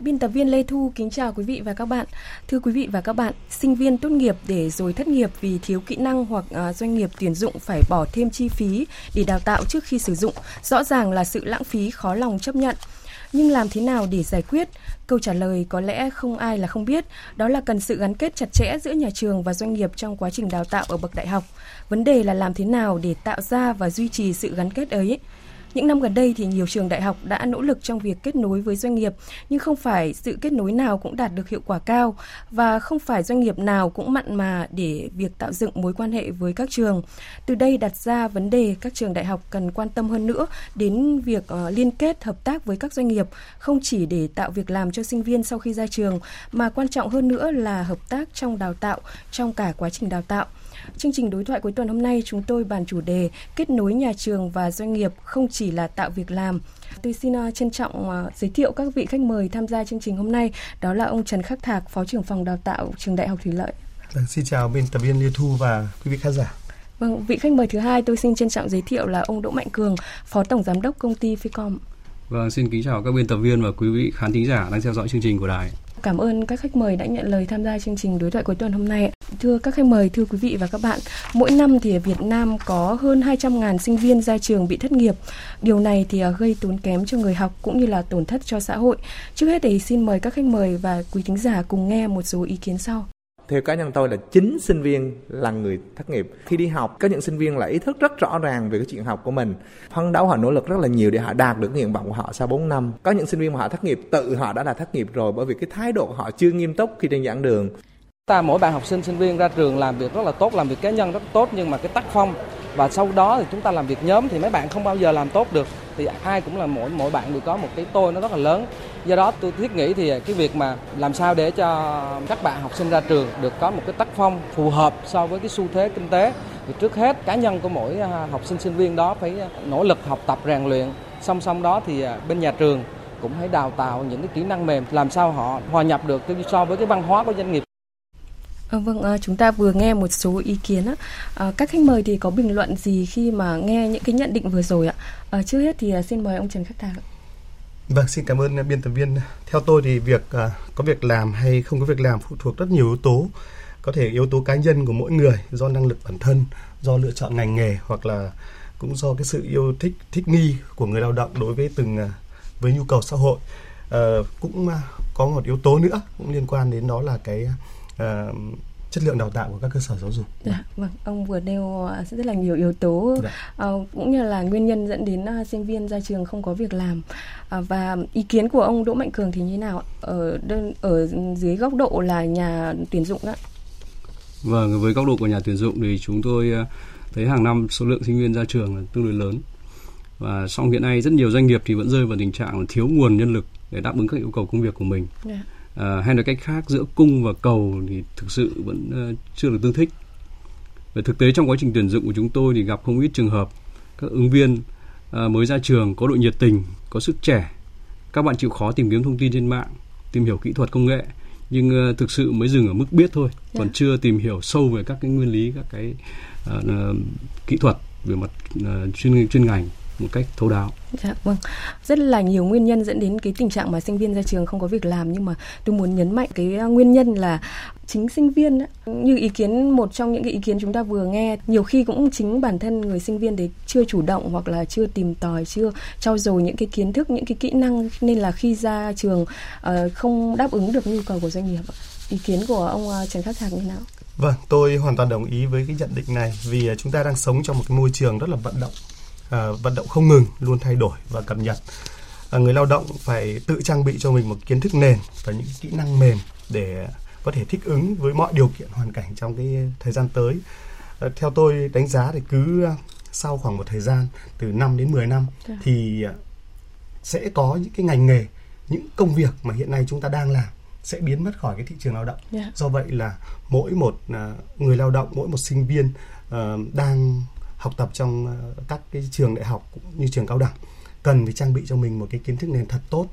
Biên tập viên Lê Thu kính chào quý vị và các bạn. Thưa quý vị và các bạn, sinh viên tốt nghiệp để rồi thất nghiệp vì thiếu kỹ năng hoặc à, doanh nghiệp tuyển dụng phải bỏ thêm chi phí để đào tạo trước khi sử dụng, rõ ràng là sự lãng phí khó lòng chấp nhận. Nhưng làm thế nào để giải quyết? Câu trả lời có lẽ không ai là không biết, đó là cần sự gắn kết chặt chẽ giữa nhà trường và doanh nghiệp trong quá trình đào tạo ở bậc đại học. Vấn đề là làm thế nào để tạo ra và duy trì sự gắn kết ấy. Những năm gần đây thì nhiều trường đại học đã nỗ lực trong việc kết nối với doanh nghiệp, nhưng không phải sự kết nối nào cũng đạt được hiệu quả cao và không phải doanh nghiệp nào cũng mặn mà để việc tạo dựng mối quan hệ với các trường. Từ đây đặt ra vấn đề các trường đại học cần quan tâm hơn nữa đến việc ờ, liên kết hợp tác với các doanh nghiệp, không chỉ để tạo việc làm cho sinh viên sau khi ra trường mà quan trọng hơn nữa là hợp tác trong đào tạo trong cả quá trình đào tạo. Chương trình đối thoại cuối tuần hôm nay chúng tôi bàn chủ đề kết nối nhà trường và doanh nghiệp không chỉ là tạo việc làm. Tôi xin uh, trân trọng uh, giới thiệu các vị khách mời tham gia chương trình hôm nay. Đó là ông Trần Khắc Thạc, Phó trưởng phòng đào tạo trường Đại học Thủy lợi. Vâng, xin chào biên tập viên Lê Thu và quý vị khán giả. Vâng, vị khách mời thứ hai tôi xin trân trọng giới thiệu là ông Đỗ Mạnh Cường, Phó Tổng Giám đốc công ty Ficom. Vâng, xin kính chào các biên tập viên và quý vị khán thính giả đang theo dõi chương trình của đài. Cảm ơn các khách mời đã nhận lời tham gia chương trình đối thoại cuối tuần hôm nay. Thưa các khách mời, thưa quý vị và các bạn, mỗi năm thì ở Việt Nam có hơn 200.000 sinh viên ra trường bị thất nghiệp. Điều này thì à, gây tốn kém cho người học cũng như là tổn thất cho xã hội. Trước hết thì xin mời các khách mời và quý thính giả cùng nghe một số ý kiến sau theo cá nhân tôi là chính sinh viên là người thất nghiệp. Khi đi học, có những sinh viên là ý thức rất rõ ràng về cái chuyện học của mình. Phấn đấu, họ nỗ lực rất là nhiều để họ đạt được nguyện vọng của họ sau 4 năm. Có những sinh viên mà họ thất nghiệp, tự họ đã là thất nghiệp rồi bởi vì cái thái độ của họ chưa nghiêm túc khi trên giảng đường. Ta mỗi bạn học sinh sinh viên ra trường làm việc rất là tốt, làm việc cá nhân rất tốt nhưng mà cái tác phong và sau đó thì chúng ta làm việc nhóm thì mấy bạn không bao giờ làm tốt được. Thì ai cũng là mỗi mỗi bạn đều có một cái tôi nó rất là lớn. Do đó tôi thiết nghĩ thì cái việc mà làm sao để cho các bạn học sinh ra trường được có một cái tác phong phù hợp so với cái xu thế kinh tế. Thì trước hết, cá nhân của mỗi à, học sinh sinh viên đó phải nỗ lực học tập, rèn luyện. Song song đó thì à, bên nhà trường cũng hãy đào tạo những cái kỹ năng mềm làm sao họ hòa nhập được. So với cái văn hóa của doanh nghiệp À, vâng, à, chúng ta vừa nghe một số ý kiến á. À, các khách mời thì có bình luận gì khi mà nghe những cái nhận định vừa rồi ạ? À, trước hết thì à, xin mời ông Trần Khắc Thạc. Vâng, xin cảm ơn biên tập viên. Theo tôi thì việc à, có việc làm hay không có việc làm phụ thuộc rất nhiều yếu tố. Có thể yếu tố cá nhân của mỗi người do năng lực bản thân, do lựa chọn ngành nghề hoặc là cũng do cái sự yêu thích thích nghi của người lao động đối với từng với nhu cầu xã hội. À, cũng có một yếu tố nữa cũng liên quan đến đó là cái uh, chất lượng đào tạo của các cơ sở giáo dục. Dạ, vâng, ông vừa nêu à, rất là nhiều yếu tố dạ. uh, cũng như là nguyên nhân dẫn đến uh, sinh viên ra trường không có việc làm. Uh, và ý kiến của ông Đỗ Mạnh Cường thì như thế nào ở đơn ở dưới góc độ là nhà tuyển dụng đó? Vâng, với góc độ của nhà tuyển dụng thì chúng tôi thấy hàng năm số lượng sinh viên ra trường là tương đối lớn. Và song hiện nay rất nhiều doanh nghiệp thì vẫn rơi vào tình trạng là thiếu nguồn nhân lực để đáp ứng các yêu cầu công việc của mình. Yeah dạ à, hay nói cách khác giữa cung và cầu thì thực sự vẫn uh, chưa được tương thích về thực tế trong quá trình tuyển dụng của chúng tôi thì gặp không ít trường hợp các ứng viên uh, mới ra trường có độ nhiệt tình có sức trẻ các bạn chịu khó tìm kiếm thông tin trên mạng tìm hiểu kỹ thuật công nghệ nhưng uh, thực sự mới dừng ở mức biết thôi yeah. Dạ. còn chưa tìm hiểu sâu về các cái nguyên lý các cái uh, uh, kỹ thuật về mặt uh, chuyên chuyên ngành một cách thấu đáo. Dạ vâng. Rất là nhiều nguyên nhân dẫn đến cái tình trạng mà sinh viên ra trường không có việc làm nhưng mà tôi muốn nhấn mạnh cái à, nguyên nhân là chính sinh viên như ý kiến một trong những cái ý kiến chúng ta vừa nghe nhiều khi cũng chính bản thân người sinh viên đấy chưa chủ động hoặc là chưa tìm tòi chưa trau dồi những cái kiến thức những cái kỹ năng nên là khi ra trường uh, không đáp ứng được nhu cầu của doanh nghiệp ý kiến của ông uh, Trần Khắc Thạc như nào Vâng, tôi hoàn toàn đồng ý với cái nhận định này vì chúng ta đang sống trong một cái môi trường rất là vận động à, vận động không ngừng luôn thay đổi và cập nhật à, người lao động phải tự trang bị cho mình một kiến thức nền và những kỹ năng mềm để có thể thích ứng với mọi điều kiện hoàn cảnh trong cái thời gian tới à, theo tôi đánh giá thì cứ sau khoảng một thời gian từ 5 đến 10 năm dạ. thì sẽ có những cái ngành nghề những công việc mà hiện nay chúng ta đang làm sẽ biến mất khỏi cái thị trường lao động. Yeah. Dạ. Do vậy là mỗi một uh, người lao động, mỗi một sinh viên uh, đang học tập trong ờ, các cái trường đại học cũng như trường cao đẳng, cần phải trang bị cho mình một cái kiến thức nền thật tốt,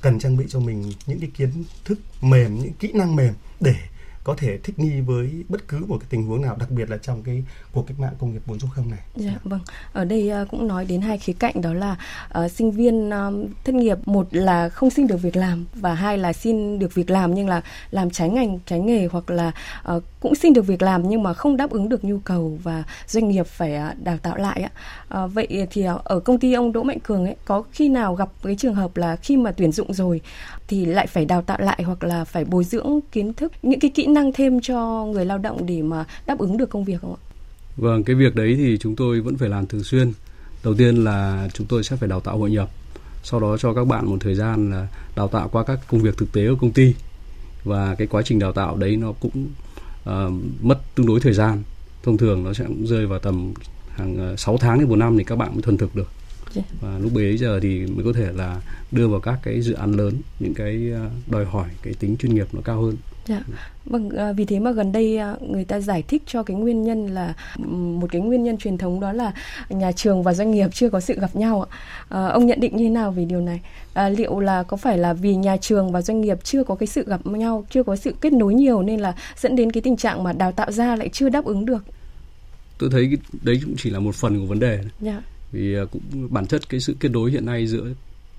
cần trang bị cho mình những cái kiến thức mềm, những kỹ năng mềm để có thể thích nghi với bất cứ một cái tình huống nào đặc biệt là trong cái cuộc cách mạng công nghiệp 4.0 này. Dạ vâng. Ở đây uh, cũng nói đến hai khía cạnh đó là uh, sinh viên uh, thất nghiệp một là không xin được việc làm và hai là xin được việc làm nhưng là làm trái ngành trái nghề hoặc là uh, cũng xin được việc làm nhưng mà không đáp ứng được nhu cầu và doanh nghiệp phải uh, đào tạo lại ạ. Uh, ờ, vậy thì uh, ở công ty ông Đỗ Mạnh Cường ấy có khi nào gặp cái trường hợp là khi mà tuyển dụng rồi thì lại phải đào tạo lại hoặc là phải bồi dưỡng kiến thức những cái kỹ năng thêm cho người lao động để mà đáp ứng được công việc không ạ? Vâng, cái việc đấy thì chúng tôi vẫn phải làm thường xuyên. Đầu tiên là chúng tôi sẽ phải đào tạo hội nhập, sau đó cho các bạn một thời gian là đào tạo qua các công việc thực tế ở công ty và cái quá trình đào tạo đấy nó cũng uh, mất tương đối thời gian. Thông thường nó sẽ rơi vào tầm hàng ờ, 6 tháng đến một năm thì các bạn mới thuần thực được và lúc bấy giờ thì mới có thể là đưa vào các cái dự án lớn những cái ờ, đòi hỏi cái tính chuyên nghiệp nó cao hơn Dạ. Vâng, à, vì thế mà gần đây à, người ta giải thích cho cái nguyên nhân là một cái nguyên nhân truyền thống đó là nhà trường và doanh nghiệp chưa có sự gặp nhau ạ. À, ông nhận định như thế nào về điều này? À, liệu là có phải là vì nhà trường và doanh nghiệp chưa có cái sự gặp nhau, chưa có sự kết nối nhiều nên là dẫn đến cái tình trạng mà đào tạo ra lại chưa đáp ứng được? Tôi thấy đấy cũng chỉ là một phần của vấn đề. Dạ vì à, cũng bản chất cái sự kết nối hiện nay giữa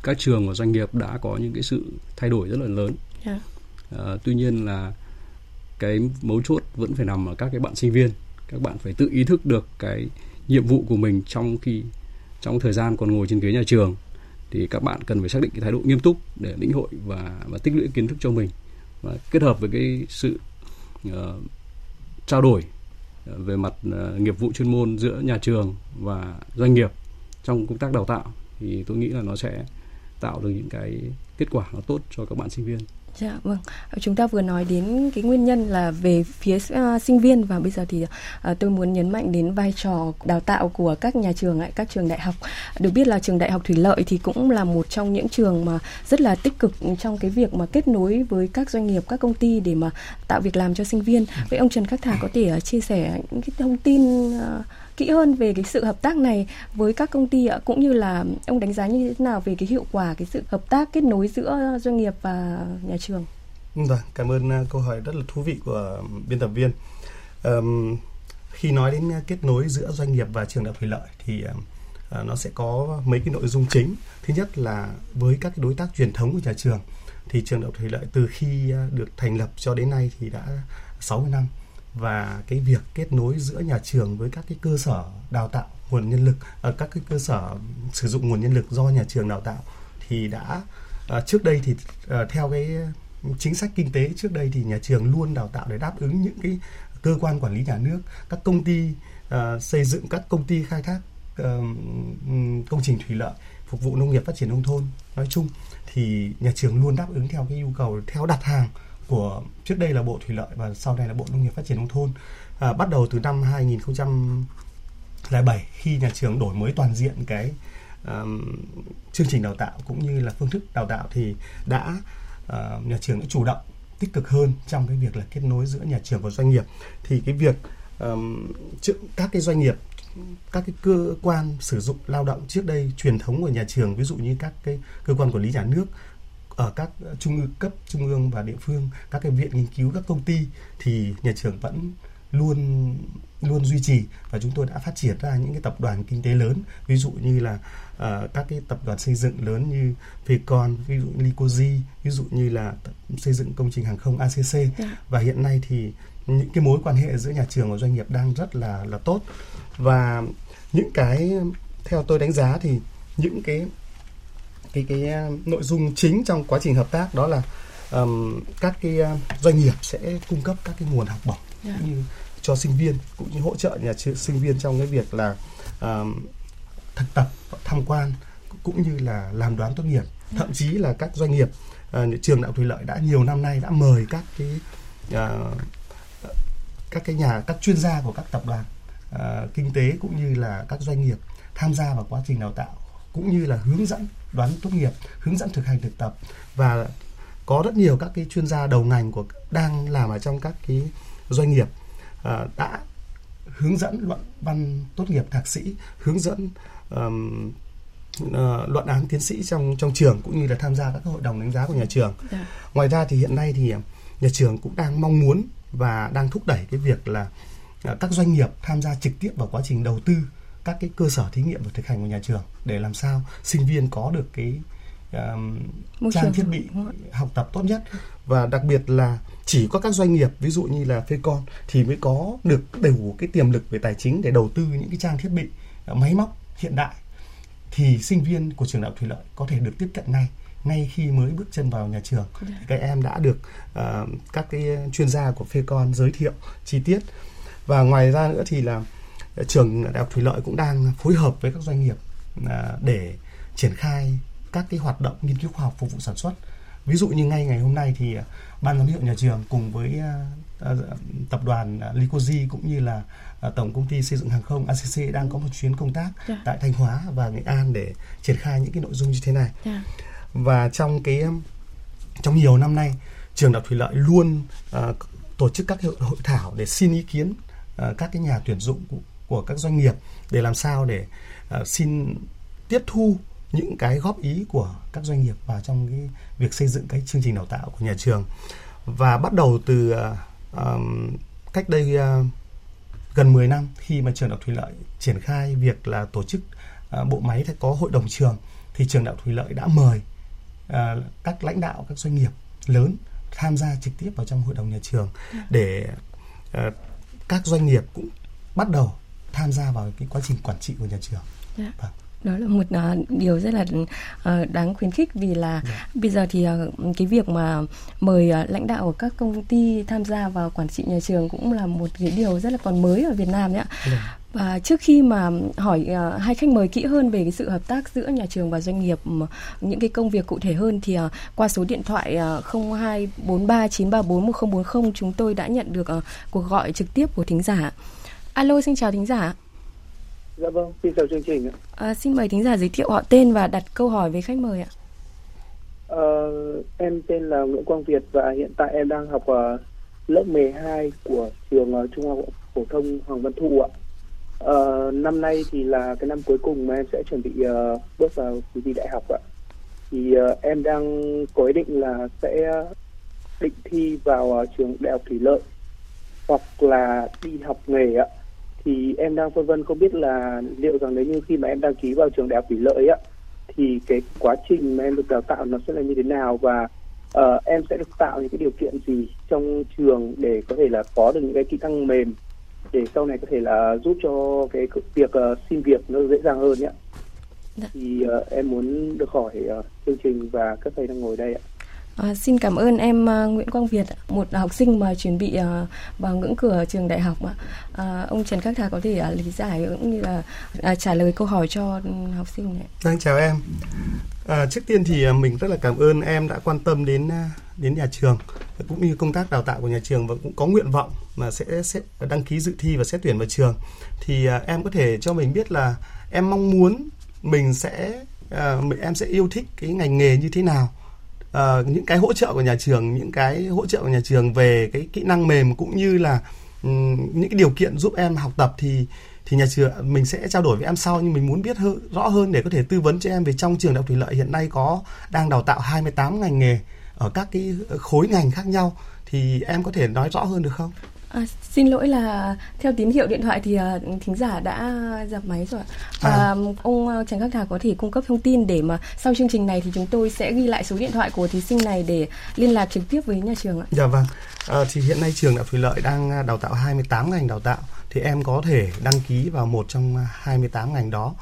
các trường và doanh nghiệp đã có những cái sự thay đổi rất là lớn yeah. Dạ. à, tuy nhiên là cái mấu chốt vẫn phải nằm ở các cái bạn sinh viên các bạn phải tự ý thức được cái nhiệm vụ của mình trong khi trong thời gian còn ngồi trên ghế nhà trường thì các bạn cần phải xác định cái thái độ nghiêm túc để lĩnh hội và và tích lũy kiến thức cho mình và kết hợp với cái sự uh, trao đổi về mặt uh, nghiệp vụ chuyên môn giữa nhà trường và doanh nghiệp trong công tác đào tạo thì tôi nghĩ là nó sẽ tạo được những cái kết quả nó tốt cho các bạn sinh viên. Dạ vâng, chúng ta vừa nói đến cái nguyên nhân là về phía uh, sinh viên và bây giờ thì uh, tôi muốn nhấn mạnh đến vai trò đào tạo của các nhà trường, lại các trường đại học. Được biết là trường Đại học Thủy Lợi thì cũng là một trong những trường mà rất là tích cực trong cái việc mà kết nối với các doanh nghiệp, các công ty để mà tạo việc làm cho sinh viên. Vậy ông Trần Khắc Thà có thể uh, chia sẻ những cái thông tin uh, kỹ hơn về cái sự hợp tác này với các công ty ạ cũng như là ông đánh giá như thế nào về cái hiệu quả cái sự hợp tác kết nối giữa doanh nghiệp và nhà trường. Vâng, cảm ơn à, câu hỏi rất là thú vị của ừ, biên tập viên. Um, khi nói đến kết nối giữa doanh nghiệp và trường đại học thủy lợi thì uh, nó sẽ có mấy cái nội dung chính. Thứ nhất là với các đối tác truyền thống của nhà trường thì trường đại học thủy lợi từ khi à, được thành lập cho đến nay thì đã 60 năm và cái việc kết nối giữa nhà trường với các cái cơ sở đào tạo nguồn nhân lực ở các cái cơ sở sử dụng nguồn nhân lực do nhà trường đào tạo thì đã ờ, trước đây thì ờ, theo cái chính sách kinh tế trước đây thì nhà trường luôn đào tạo để đáp ứng những cái cơ quan quản lý nhà nước các công ty uh, xây dựng các công ty khai thác uh, công trình thủy lợi phục vụ nông nghiệp phát triển nông thôn. Nói chung thì nhà trường luôn đáp ứng theo cái yêu cầu theo đặt hàng của trước đây là Bộ Thủy lợi và sau này là Bộ Nông nghiệp Phát triển nông thôn. À, bắt đầu từ năm 2007 khi nhà trường đổi mới toàn diện cái um, chương trình đào tạo cũng như là phương thức đào tạo thì đã uh, nhà trường đã chủ động tích cực hơn trong cái việc là kết nối giữa nhà trường và doanh nghiệp thì cái việc um, các cái doanh nghiệp các cái cơ quan sử dụng lao động trước đây truyền thống của nhà trường ví dụ như các cái cơ quan quản lý nhà nước ở các trung ương cấp trung ương và địa phương các cái viện nghiên cứu các công ty thì nhà trường vẫn luôn luôn duy trì và chúng tôi đã phát triển ra những cái tập đoàn kinh tế lớn ví dụ như là uh, các cái tập đoàn xây dựng lớn như Vcon ví dụ Licoji ví dụ như là xây dựng công trình hàng không ACC yeah. Dạ. và hiện nay thì những cái mối quan hệ giữa nhà trường và doanh nghiệp đang rất là là tốt và những cái theo tôi đánh giá thì những cái cái cái ờ, nội dung chính trong quá trình hợp tác đó là um, các cái ờ, doanh nghiệp sẽ cung cấp các cái nguồn học bổng yeah. Dạ. như cho sinh viên cũng như hỗ trợ nhà sinh viên trong cái việc là um, thực tập tham quan cũng như là làm đoán tốt nghiệp yeah. Dạ. thậm chí là các doanh nghiệp uh, trường đạo thủy lợi đã nhiều năm nay đã mời các cái uh, các cái nhà các chuyên gia của các tập đoàn uh, kinh tế cũng như là các doanh nghiệp tham gia vào quá trình đào tạo cũng như là hướng dẫn đoán tốt nghiệp hướng dẫn thực hành thực tập và có rất nhiều các cái chuyên gia đầu ngành của đang làm ở trong các cái doanh nghiệp uh, đã hướng dẫn luận văn tốt nghiệp thạc sĩ hướng dẫn um, luận án tiến sĩ trong trong trường cũng như là tham gia các hội đồng đánh giá của nhà trường. Dạ. Ngoài ra thì hiện nay thì nhà trường cũng đang mong muốn và đang thúc đẩy cái việc là uh, các doanh nghiệp tham gia trực tiếp vào quá trình đầu tư các cái cơ sở thí nghiệm và thực hành của nhà trường để làm sao sinh viên có được cái um, trang thiết bị học tập tốt nhất. Và đặc biệt là chỉ có các doanh nghiệp ví dụ như là Fecon thì mới có được đủ cái tiềm lực về tài chính để đầu tư những cái trang thiết bị uh, máy móc hiện đại thì sinh viên của trường đại học thủy lợi có thể được tiếp cận ngay ngay khi mới bước chân vào nhà trường. Các em đã được uh, các cái chuyên gia của Fecon giới thiệu chi tiết. Và ngoài ra nữa thì là trường đại học thủy lợi cũng đang phối hợp với các doanh nghiệp uh, để triển khai các cái hoạt động nghiên cứu khoa học phục vụ sản xuất ví dụ như ngay ngày hôm nay thì uh, ban giám hiệu nhà trường cùng với uh, tập đoàn Licoji cũng như là tổng công ty xây dựng hàng không ACC đang có một chuyến công tác yeah. Dạ. tại Thanh Hóa và Nghệ An để triển khai những cái nội dung như thế này yeah. Dạ. và trong cái trong nhiều năm nay trường đại học thủy lợi luôn uh, tổ chức các hội, hội thảo để xin ý kiến uh, các cái nhà tuyển dụng của, các doanh nghiệp để làm sao để uh, xin tiếp thu những cái góp ý của các doanh nghiệp vào trong cái việc xây dựng cái chương trình đào tạo của nhà trường. Và bắt đầu từ uh, cách đây uh, gần 10 năm khi mà trường đại thủy lợi triển khai việc là tổ chức uh, bộ máy có hội đồng trường thì trường đại thủy lợi đã mời uh, các lãnh đạo các doanh nghiệp lớn tham gia trực tiếp vào trong hội đồng nhà trường để uh, các doanh nghiệp cũng bắt đầu tham gia vào cái quá trình quản trị của nhà trường. Dạ. Vâng đó là một uh, điều rất là uh, đáng khuyến khích vì là yeah. Dạ. bây giờ thì uh, cái việc mà mời uh, lãnh đạo của các công ty tham gia vào quản trị nhà trường cũng là một cái điều rất là còn mới ở Việt Nam đấy ạ. Yeah. Và trước khi mà hỏi uh, hai khách mời kỹ hơn về cái sự hợp tác giữa nhà trường và doanh nghiệp những cái công việc cụ thể hơn thì uh, qua số điện thoại uh, 0243934140 chúng tôi đã nhận được uh, cuộc gọi trực tiếp của thính giả. Alo xin chào thính giả. Dạ vâng, xin chào chương trình ạ. À, xin mời thính giả giới thiệu họ tên và đặt câu hỏi với khách mời ạ. À, em tên là Nguyễn Quang Việt và hiện tại em đang học ở lớp 12 của trường uh, Trung học phổ thông Hoàng Văn Thụ ạ. À, năm nay thì là cái năm cuối cùng mà em sẽ chuẩn bị uh, bước vào kỳ thi đại học ạ. Thì uh, em đang có ý định là sẽ định thi vào uh, trường Đại học Thủy Lợi hoặc là đi học nghề ạ thì em đang phân vân không biết là liệu rằng nếu như khi mà em đăng ký vào trường đại học thủy lợi á thì cái quá trình mà em được đào tạo nó sẽ là như thế nào và uh, em sẽ được tạo những cái điều kiện gì trong trường để có thể là có được những cái kỹ năng mềm để sau này có thể là giúp cho cái việc uh, xin việc nó dễ dàng hơn nhé. Dạ. Thì uh, em muốn được hỏi uh, chương trình và các thầy đang ngồi đây ạ. À, xin cảm ơn em à, Nguyễn Quang Việt, một học sinh mà chuẩn bị à, vào ngưỡng cửa trường đại học. À, ông Trần Khắc Thà có thể à, lý giải cũng như là trả lời câu hỏi cho ừ, học sinh này. Vâng, chào em. À, trước tiên thì mình rất là cảm ơn em đã quan tâm đến đến nhà trường cũng như công tác đào tạo của nhà trường và cũng có nguyện vọng mà sẽ sẽ đăng ký dự thi và xét tuyển vào trường. Thì à, em có thể cho mình biết là em mong muốn mình sẽ à, em sẽ yêu thích cái ngành nghề như thế nào uh, những cái hỗ trợ của nhà trường những cái hỗ trợ của nhà trường về cái kỹ năng mềm cũng như là um, những cái điều kiện giúp em học tập thì thì nhà trường mình sẽ trao đổi với em sau nhưng mình muốn biết hơn, rõ hơn để có thể tư vấn cho em về trong trường đại học thủy lợi hiện nay có đang đào tạo 28 ngành nghề ở các cái khối ngành khác nhau thì em có thể nói rõ hơn được không? À, xin lỗi là theo tín hiệu điện thoại thì uh, thính giả đã dập máy rồi và à. ông Trần Khắc Thà có thể cung cấp thông tin để mà sau chương trình này thì chúng tôi sẽ ghi lại số điện thoại của thí sinh này để liên lạc trực tiếp với nhà trường ạ. Dạ vâng. À, thì hiện nay trường Đại Thủy Lợi đang đào tạo 28 ngành đào tạo thì em có thể đăng ký vào một trong 28 ngành đó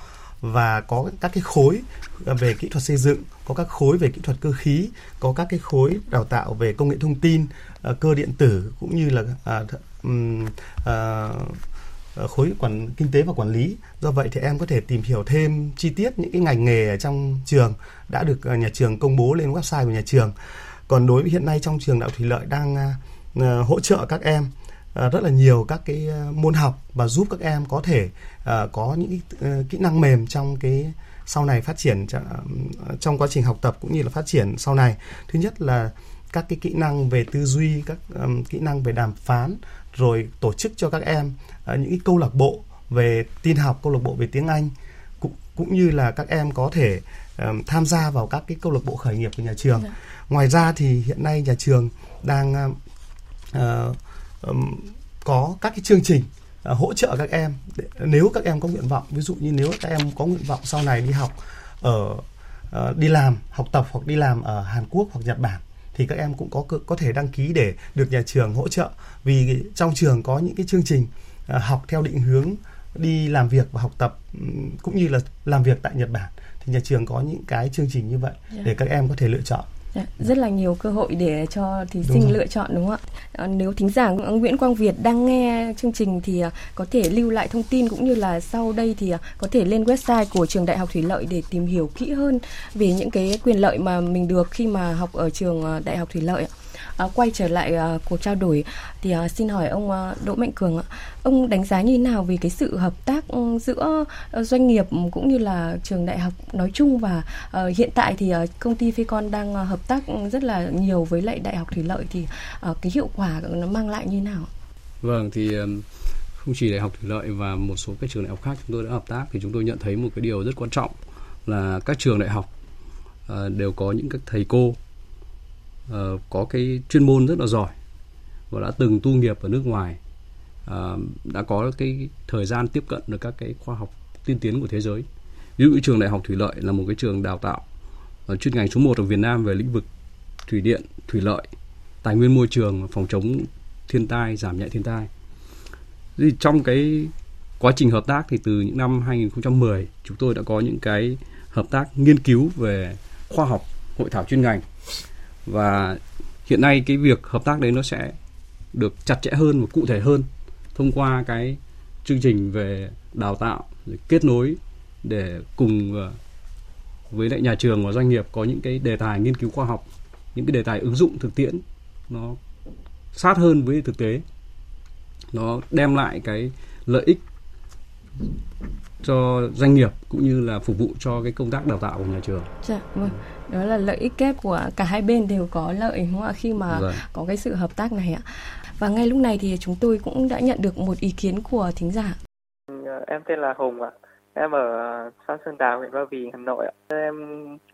và có các cái khối về kỹ thuật xây dựng, có các khối về kỹ thuật cơ khí, có các cái khối đào tạo về công nghệ thông tin, uh, cơ điện tử cũng như là uh, um, uh, khối quản kinh tế và quản lý. Do vậy thì em có thể tìm hiểu thêm chi tiết những cái ngành nghề ở trong trường đã được ờ, nhà trường công bố lên website của nhà trường. Còn đối với hiện nay trong trường đạo thủy lợi đang uh, hỗ trợ các em uh, rất là nhiều các cái môn học và giúp các em có thể uh, có những uh, kỹ năng mềm trong cái sau này phát triển trong quá trình học tập cũng như là phát triển sau này. Thứ nhất là các cái kỹ năng về tư duy các um, kỹ năng về đàm phán rồi tổ chức cho các em uh, những cái câu lạc bộ về tin học câu lạc bộ về tiếng anh cũng cũng như là các em có thể um, tham gia vào các cái câu lạc bộ khởi nghiệp của nhà trường dạ. ngoài ra thì hiện nay nhà trường đang uh, um, có các cái chương trình uh, hỗ trợ các em để, nếu các em có nguyện vọng ví dụ như nếu các em có nguyện vọng sau này đi học ở uh, đi làm học tập hoặc đi làm ở Hàn Quốc hoặc Nhật Bản thì các em cũng có có thể đăng ký để được nhà trường hỗ trợ vì trong trường có những cái chương trình uh, học theo định hướng đi làm việc và học tập cũng như là làm việc tại Nhật Bản thì nhà trường có những cái chương trình như vậy yeah. Dạ. để các em có thể lựa chọn rất là nhiều cơ hội để cho thí sinh lựa chọn đúng không ạ? À, nếu thính giả Nguyễn Quang Việt đang nghe chương trình thì à, có thể lưu lại thông tin cũng như là sau đây thì à, có thể lên website của trường Đại học Thủy Lợi để tìm hiểu kỹ hơn về những cái quyền lợi mà mình được khi mà học ở trường Đại học Thủy Lợi ạ. À, quay trở lại à, cuộc trao đổi thì à, xin hỏi ông à, Đỗ Mạnh Cường ạ, ông đánh giá như thế nào về cái sự hợp tác ừ, giữa ờ, doanh nghiệp cũng như là trường đại học nói chung và à, hiện tại thì à, công ty Phecon đang à, hợp tác rất là nhiều với lại đại học thủy lợi thì à, cái hiệu quả nó mang lại như thế nào? Vâng thì ờ, không chỉ đại học thủy lợi và một số các trường đại học khác chúng tôi đã hợp tác thì chúng tôi nhận thấy một cái điều rất quan trọng là các trường đại học đều có những các thầy cô uh, có cái chuyên môn rất là giỏi và đã từng tu nghiệp ở nước ngoài. Uh, đã có cái thời gian tiếp cận được các cái khoa học tiên tiến của thế giới. Ví dụ trường đại học thủy lợi là một cái trường đào tạo uh, chuyên ngành số 1 ở Việt Nam về lĩnh vực thủy điện thủy lợi tài nguyên môi trường phòng chống thiên tai giảm nhẹ thiên tai. Thì trong cái quá trình hợp tác thì từ những năm 2010 chúng tôi đã có những cái hợp tác nghiên cứu về khoa học hội thảo chuyên ngành và hiện nay cái việc hợp tác đấy nó sẽ được chặt chẽ hơn và cụ thể hơn thông qua cái chương trình về đào tạo kết nối để cùng ờ, với lại nhà trường và doanh nghiệp có những cái đề tài nghiên cứu khoa học những cái đề tài ứng dụng thực tiễn nó sát hơn với thực tế nó đem lại cái lợi ích cho doanh nghiệp cũng như là phục vụ cho cái công tác đào tạo của nhà trường. Dạ, vâng. Đó là lợi ích kép của cả hai bên đều có lợi đúng không ạ khi mà vâng. có cái sự hợp tác này ạ. Và ngay lúc này thì chúng tôi cũng đã nhận được một ý kiến của thính giả. Em tên là Hùng ạ. Em ở xã Sơn Đào, huyện Ba Vì, Hà Nội ạ. Em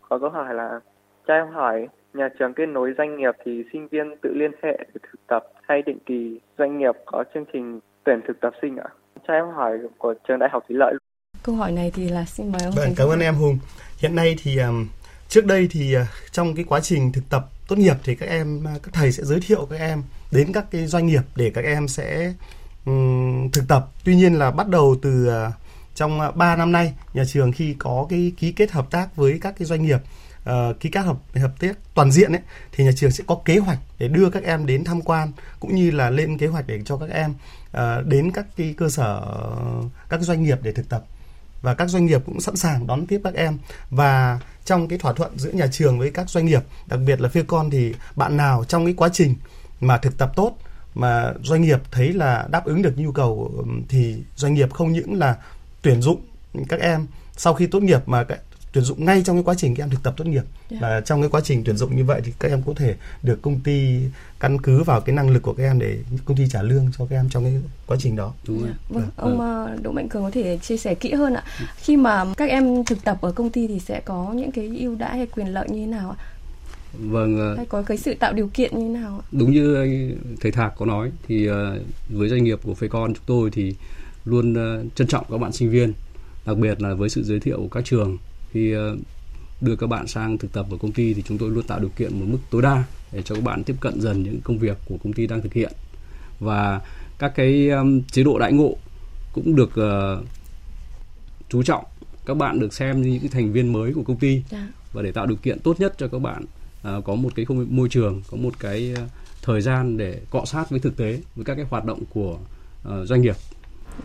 có câu hỏi là cho em hỏi nhà trường kết nối doanh nghiệp thì sinh viên tự liên hệ để thực tập hay định kỳ doanh nghiệp có chương trình tuyển thực tập sinh ạ? Cho em hỏi của trường Đại học Thủy Lợi câu hỏi này thì là xin mời ông. Vâng, cảm ơn em Hùng. Hiện nay thì um, trước đây thì à, trong cái quá trình thực tập tốt nghiệp thì các em à, các thầy sẽ giới thiệu các em đến các cái doanh nghiệp để các em sẽ um, thực tập. Tuy nhiên là bắt đầu từ uh, trong 3 năm nay nhà trường khi có cái ký kết hợp tác với các cái doanh nghiệp uh, ký kết hợp hợp tác toàn diện ấy thì nhà trường sẽ có kế hoạch để đưa các em đến tham quan cũng như là lên kế hoạch để cho các em uh, đến các cái cơ sở các doanh nghiệp để thực tập và các doanh nghiệp cũng sẵn sàng đón tiếp các em và trong cái thỏa thuận giữa nhà trường với các doanh nghiệp, đặc biệt là phía con thì bạn nào trong cái quá trình mà thực tập tốt mà doanh nghiệp thấy là đáp ứng được nhu cầu thì doanh nghiệp không những là tuyển dụng các em sau khi tốt nghiệp mà tuyển dụng ngay trong cái quá trình các em thực tập tốt nghiệp yeah. Dạ. và trong cái quá trình tuyển dụng như vậy thì các em có thể được công ty căn cứ vào cái năng lực của các em để công ty trả lương cho các em trong cái quá trình đó đúng rồi. Vâng, vâng. ông vâng. Đỗ Mạnh Cường có thể chia sẻ kỹ hơn ạ khi mà các em thực tập ở công ty thì sẽ có những cái ưu đãi hay quyền lợi như thế nào ạ vâng ờ, hay có cái sự tạo điều kiện như thế nào đúng như anh thầy thạc có nói thì ờ, với doanh nghiệp của phê con chúng tôi thì luôn ờ, trân trọng các bạn sinh viên đặc biệt là với sự giới thiệu của các trường khi ờ, đưa các bạn sang thực tập ở công ty thì chúng tôi luôn tạo điều kiện một mức tối đa để cho các bạn tiếp cận dần những công việc của công ty đang thực hiện. Và các cái um, chế độ đãi ngộ cũng được uh, chú trọng. Các bạn được xem như những thành viên mới của công ty dạ. và để tạo điều kiện tốt nhất cho các bạn uh, có một cái không môi trường có một cái uh, thời gian để cọ sát với thực tế với các cái hoạt động của uh, doanh nghiệp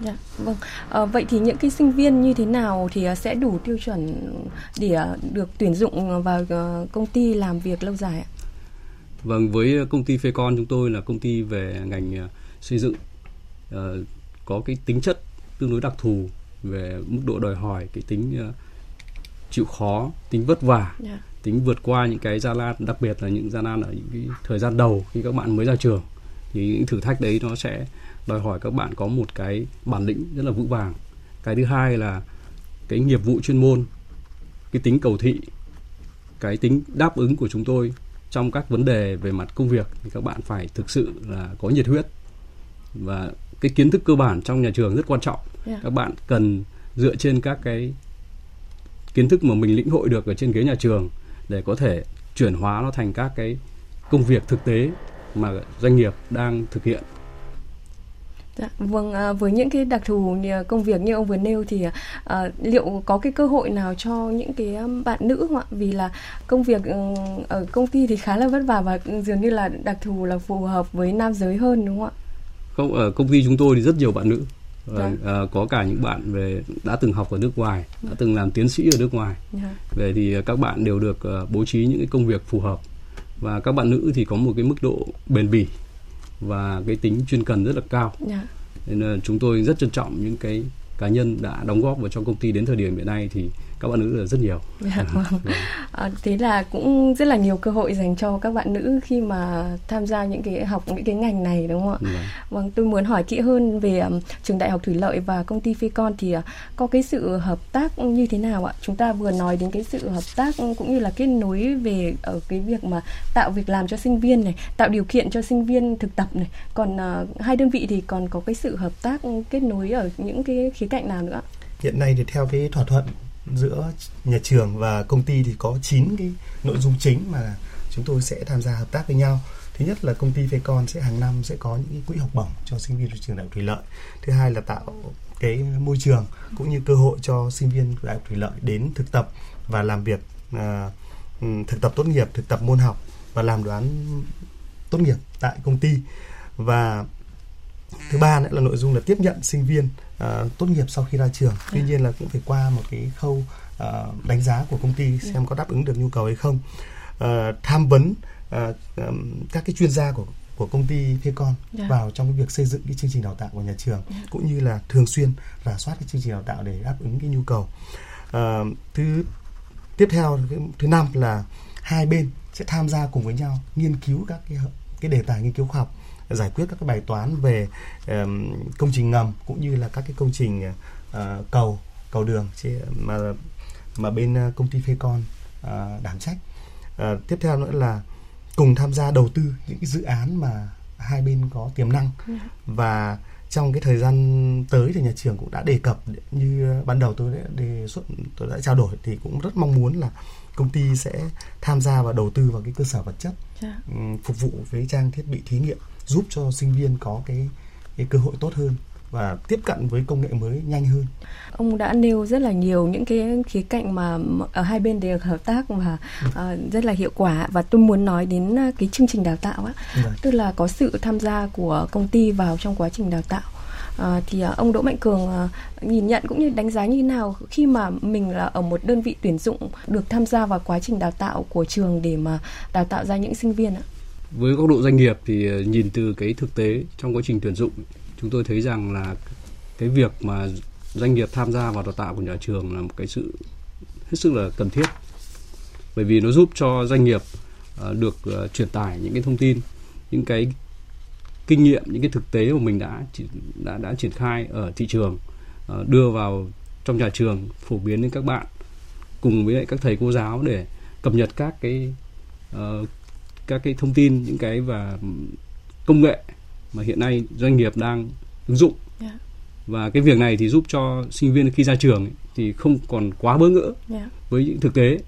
Dạ, vâng. À, vậy thì những cái sinh viên như thế nào thì à, sẽ đủ tiêu chuẩn để à, được tuyển dụng vào công ty làm việc lâu dài ạ? Vâng, với công ty Phê Con chúng tôi là công ty về ngành xây dựng uh, có cái tính chất tương đối đặc thù về mức độ đòi hỏi cái tính uh, chịu khó, tính vất vả, yeah. Dạ. tính vượt qua những cái gian nan, đặc biệt là những gian nan ở những cái thời gian đầu khi các bạn mới ra trường thì những thử thách đấy nó sẽ đòi hỏi các bạn có một cái bản lĩnh rất là vững vàng. Cái thứ hai là cái nghiệp vụ chuyên môn cái tính cầu thị cái tính đáp ứng của chúng tôi trong các vấn đề về mặt công việc thì các bạn phải thực sự là có nhiệt huyết. Và cái kiến thức cơ bản trong nhà trường rất quan trọng. Yeah. các bạn cần dựa trên các cái kiến thức mà mình lĩnh hội được ở trên ghế nhà trường để có thể chuyển hóa nó thành các cái công việc thực tế mà doanh nghiệp đang thực hiện Dạ, vâng, à, với những cái đặc thù như công việc như ông vừa nêu thì à, liệu có cái cơ hội nào cho những cái bạn nữ không ạ? Vì là công việc ở công ty thì khá là vất vả và dường như là đặc thù là phù hợp với nam giới hơn đúng không ạ? không ở công ty chúng tôi thì rất nhiều bạn nữ Dạ. à, có cả những bạn về đã từng học ở nước ngoài đã từng làm tiến sĩ ở nước ngoài Dạ. về thì các bạn đều được ờ, bố trí những cái công việc phù hợp và các bạn nữ thì có một cái mức độ bền bỉ và cái tính chuyên cần rất là cao Dạ. nên là chúng tôi rất trân trọng những cái cá nhân đã đóng góp vào trong công ty đến thời điểm hiện nay thì các bạn nữ là rất nhiều Dạ, vâng. Vâng. À, thế là cũng rất là nhiều cơ hội dành cho các bạn nữ khi mà tham gia những cái học những cái ngành này đúng không ạ? Vâng. Vâng, tôi muốn hỏi kỹ hơn về um, trường Đại học Thủy Lợi và công ty Phecon thì uh, có cái sự hợp tác như thế nào ạ? Chúng ta vừa nói đến cái sự hợp tác cũng như là kết nối về ở cái việc mà tạo việc làm cho sinh viên này, tạo điều kiện cho sinh viên thực tập này. Còn uh, hai đơn vị thì còn có cái sự hợp tác kết nối ở những cái khía cạnh nào nữa ạ? Hiện nay thì theo cái thỏa thuận giữa nhà trường và công ty thì có 9 cái nội dung chính mà chúng tôi sẽ tham gia hợp tác với nhau. Thứ nhất là công ty Phecon sẽ hàng năm sẽ có những quỹ học bổng cho sinh viên của trường Đại học Thủy Lợi. Thứ hai là tạo cái môi trường cũng như cơ hội cho sinh viên của Đại học Thủy Lợi đến thực tập và làm việc à, ừ, thực tập tốt nghiệp, thực tập môn học và làm đoán tốt nghiệp tại công ty. Và thứ ba nữa là nội dung là tiếp nhận sinh viên à, tốt nghiệp sau khi ra trường. Tuy nhiên là cũng phải qua một cái khâu à, đánh giá của công ty xem có đáp ứng được nhu cầu hay không. À, tham vấn à, các cái chuyên gia của của công ty Phecon Dạ. vào trong cái việc xây dựng cái chương trình đào tạo của nhà trường cũng như là thường xuyên rà soát cái chương trình đào tạo để đáp ứng cái nhu cầu. À, thứ tiếp theo thứ năm là hai bên sẽ tham gia cùng với nhau nghiên cứu các cái cái đề tài nghiên cứu khoa học giải quyết các cái bài toán về em, công trình ngầm cũng như là các cái công trình ờ, cầu cầu đường mà mà bên ờ, công ty Phecon ờ, đảm trách. Ờ, tiếp theo nữa là cùng tham gia đầu tư những cái dự án mà hai bên có tiềm năng. Và trong cái thời gian tới thì nhà trường cũng đã đề cập như ban đầu tôi đã đề xuất tôi đã trao đổi thì cũng rất mong muốn là công ty sẽ tham gia và đầu tư vào cái cơ sở vật chất Dạ. phục vụ với trang thiết bị thí nghiệm giúp cho sinh viên có cái cái cơ hội tốt hơn và tiếp cận với công nghệ mới nhanh hơn. Ông đã nêu rất là nhiều những cái khía cạnh mà ở hai bên đều hợp tác và ờ, rất là hiệu quả và tôi muốn nói đến ờ, cái chương trình đào tạo á, Vâng. tức là có sự tham gia của công ty vào trong quá trình đào tạo. À, thì à, ông Đỗ Mạnh Cường à, nhìn nhận cũng như đánh giá như thế nào khi mà mình là ở một đơn vị tuyển dụng được tham gia vào quá trình đào tạo của trường để mà đào tạo ra những sinh viên ạ? Với góc độ doanh nghiệp thì ờ, nhìn từ cái thực tế trong quá trình tuyển dụng, chúng tôi thấy rằng là cái việc mà doanh nghiệp tham gia vào đào tạo của nhà trường là một cái sự hết sức là cần thiết. Bởi vì nó giúp cho doanh nghiệp ờ, được ờ, truyền tải những cái thông tin, những cái kinh nghiệm, những cái thực tế mà mình đã đã đã triển khai ở thị trường đưa vào trong nhà trường phổ biến đến các bạn, cùng với lại các thầy cô giáo để cập nhật các cái các cái thông tin những cái và công nghệ mà hiện nay doanh nghiệp đang ứng dụng Dạ. và cái việc này thì giúp cho sinh viên khi ra trường ấy, thì không còn quá bỡ ngỡ Dạ. với những thực tế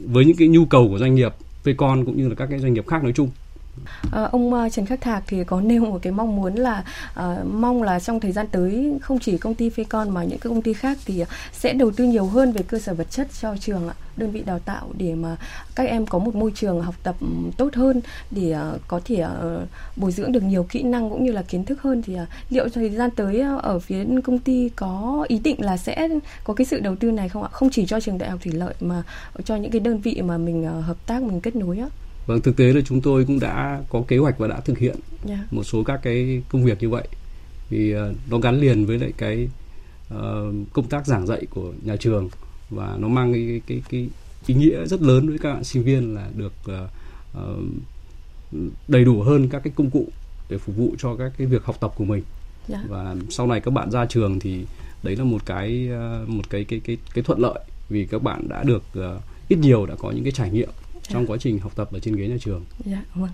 với những cái nhu cầu của doanh nghiệp Vcon cũng như là các cái doanh nghiệp khác nói chung À, ông ờ, Trần Khắc Thạc thì có nêu một cái mong muốn là à, mong là trong thời gian tới không chỉ công ty Phecon mà những cái công ty khác thì sẽ đầu tư nhiều hơn về cơ sở vật chất cho trường ạ, đơn vị đào tạo để mà các em có một môi trường học tập tốt hơn để có thể bồi dưỡng được nhiều kỹ năng cũng như là kiến thức hơn thì liệu thời gian tới ở phía công ty có ý định là sẽ có cái sự đầu tư này không ạ? Không chỉ cho trường Đại học Thủy Lợi mà cho những cái đơn vị mà mình hợp tác mình kết nối á vâng thực tế là chúng tôi cũng đã có kế hoạch và đã thực hiện Dạ. một số các cái công việc như vậy thì ờ, nó gắn liền với lại cái ờ, công tác giảng dạy của nhà trường và nó mang cái cái cái ý nghĩa rất lớn với các bạn sinh viên là được ờ, đầy đủ hơn các cái công cụ để phục vụ cho các cái việc học tập của mình Dạ. và sau này các bạn ra trường thì đấy là một cái ờ, một cái cái cái cái thuận lợi vì các bạn đã được ờ, ít nhiều đã có những cái trải nghiệm trong quá trình học tập ở trên ghế nhà trường. Dạ, vâng.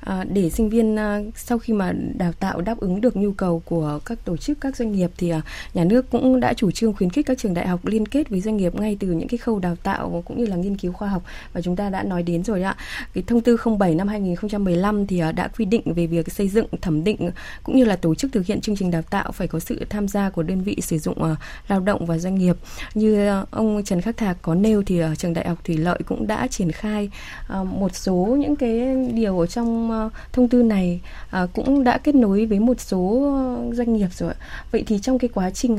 À, để sinh viên à, sau khi mà đào tạo đáp ứng được nhu cầu của các tổ chức, các doanh nghiệp thì à, nhà nước cũng đã chủ trương khuyến khích các trường đại học liên kết với doanh nghiệp ngay từ những cái khâu đào tạo cũng như là nghiên cứu khoa học và chúng ta đã nói đến rồi ạ. Cái thông tư 07 năm 2015 thì à, đã quy định về việc xây dựng, thẩm định cũng như là tổ chức thực hiện chương trình đào tạo phải có sự tham gia của đơn vị sử dụng à, lao động và doanh nghiệp. Như à, ông Trần Khắc Thạc có nêu thì à, trường đại học Thủy Lợi cũng đã triển khai Ờ, một số những cái điều ở trong ờ, thông tư này ờ, cũng đã kết nối với một số doanh nghiệp rồi. Vậy thì trong cái quá trình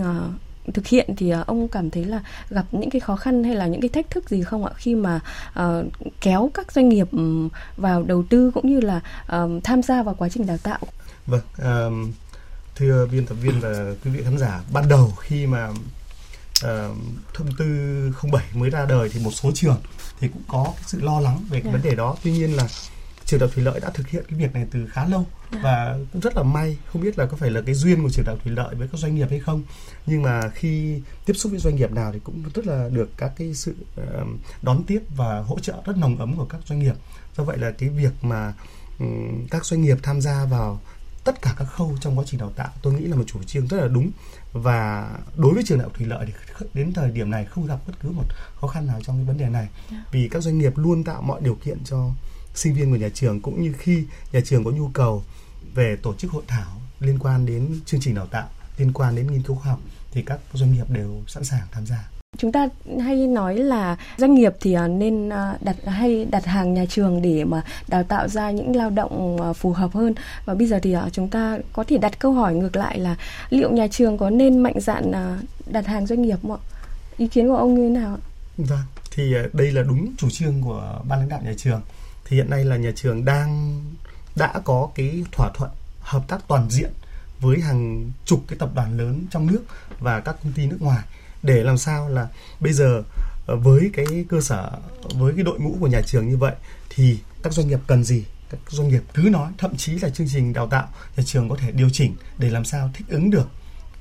thực hiện thì ông cảm thấy là gặp những cái khó khăn hay là những cái thách thức gì không ạ khi mà uh, kéo các doanh nghiệp ừ, vào đầu tư cũng như là tham gia vào quá trình đào tạo? Vâng, um, thưa biên tập viên và quý vị khán giả, ban đầu khi mà uh, thông tư 07 mới ra đời thì một số trường thì cũng có cái sự lo lắng về cái yeah. vấn đề đó. Tuy nhiên là trường đại học thủy lợi đã thực hiện cái việc này từ khá lâu yeah. và cũng rất là may không biết là có phải là cái duyên của trường đại học thủy lợi với các doanh nghiệp hay không nhưng mà khi tiếp xúc với doanh nghiệp nào thì cũng rất là được các cái sự uh, đón tiếp và hỗ trợ rất nồng ấm của các doanh nghiệp do vậy là cái việc mà um, các doanh nghiệp tham gia vào tất cả các khâu trong quá trình đào tạo tôi nghĩ là một chủ trương rất là đúng. Và đối với trường đại học thủy lợi thì đến thời điểm này không gặp bất cứ một khó khăn nào trong cái vấn đề này. Dạ. vì các doanh nghiệp luôn tạo mọi điều kiện cho sinh viên của nhà trường cũng như khi nhà trường có nhu cầu về tổ chức hội thảo liên quan đến chương trình đào tạo liên quan đến nghiên cứu khoa học thì các doanh nghiệp đều sẵn sàng tham gia chúng ta hay nói là doanh nghiệp thì ờ, nên ờ, đặt, hay đặt hàng nhà trường để mà đào tạo ra những lao động ờ, phù hợp hơn. Và bây giờ thì chúng ta có thể đặt câu hỏi ngược lại là liệu nhà trường có nên mạnh dạn đặt hàng doanh nghiệp không ạ? Ý kiến của ông như thế nào vâng thì đây là đúng chủ trương của ban lãnh đạo nhà trường. Thì hiện nay là nhà trường đang, đã có cái thỏa thuận hợp tác toàn diện với hàng chục cái tập đoàn lớn trong nước và các công ty nước ngoài để làm sao là bây giờ ờ, với cái cơ sở, với cái đội ngũ của nhà trường như vậy thì các doanh nghiệp cần gì các doanh nghiệp cứ nói, thậm chí là chương trình đào tạo nhà trường có thể điều chỉnh để làm sao thích ứng được,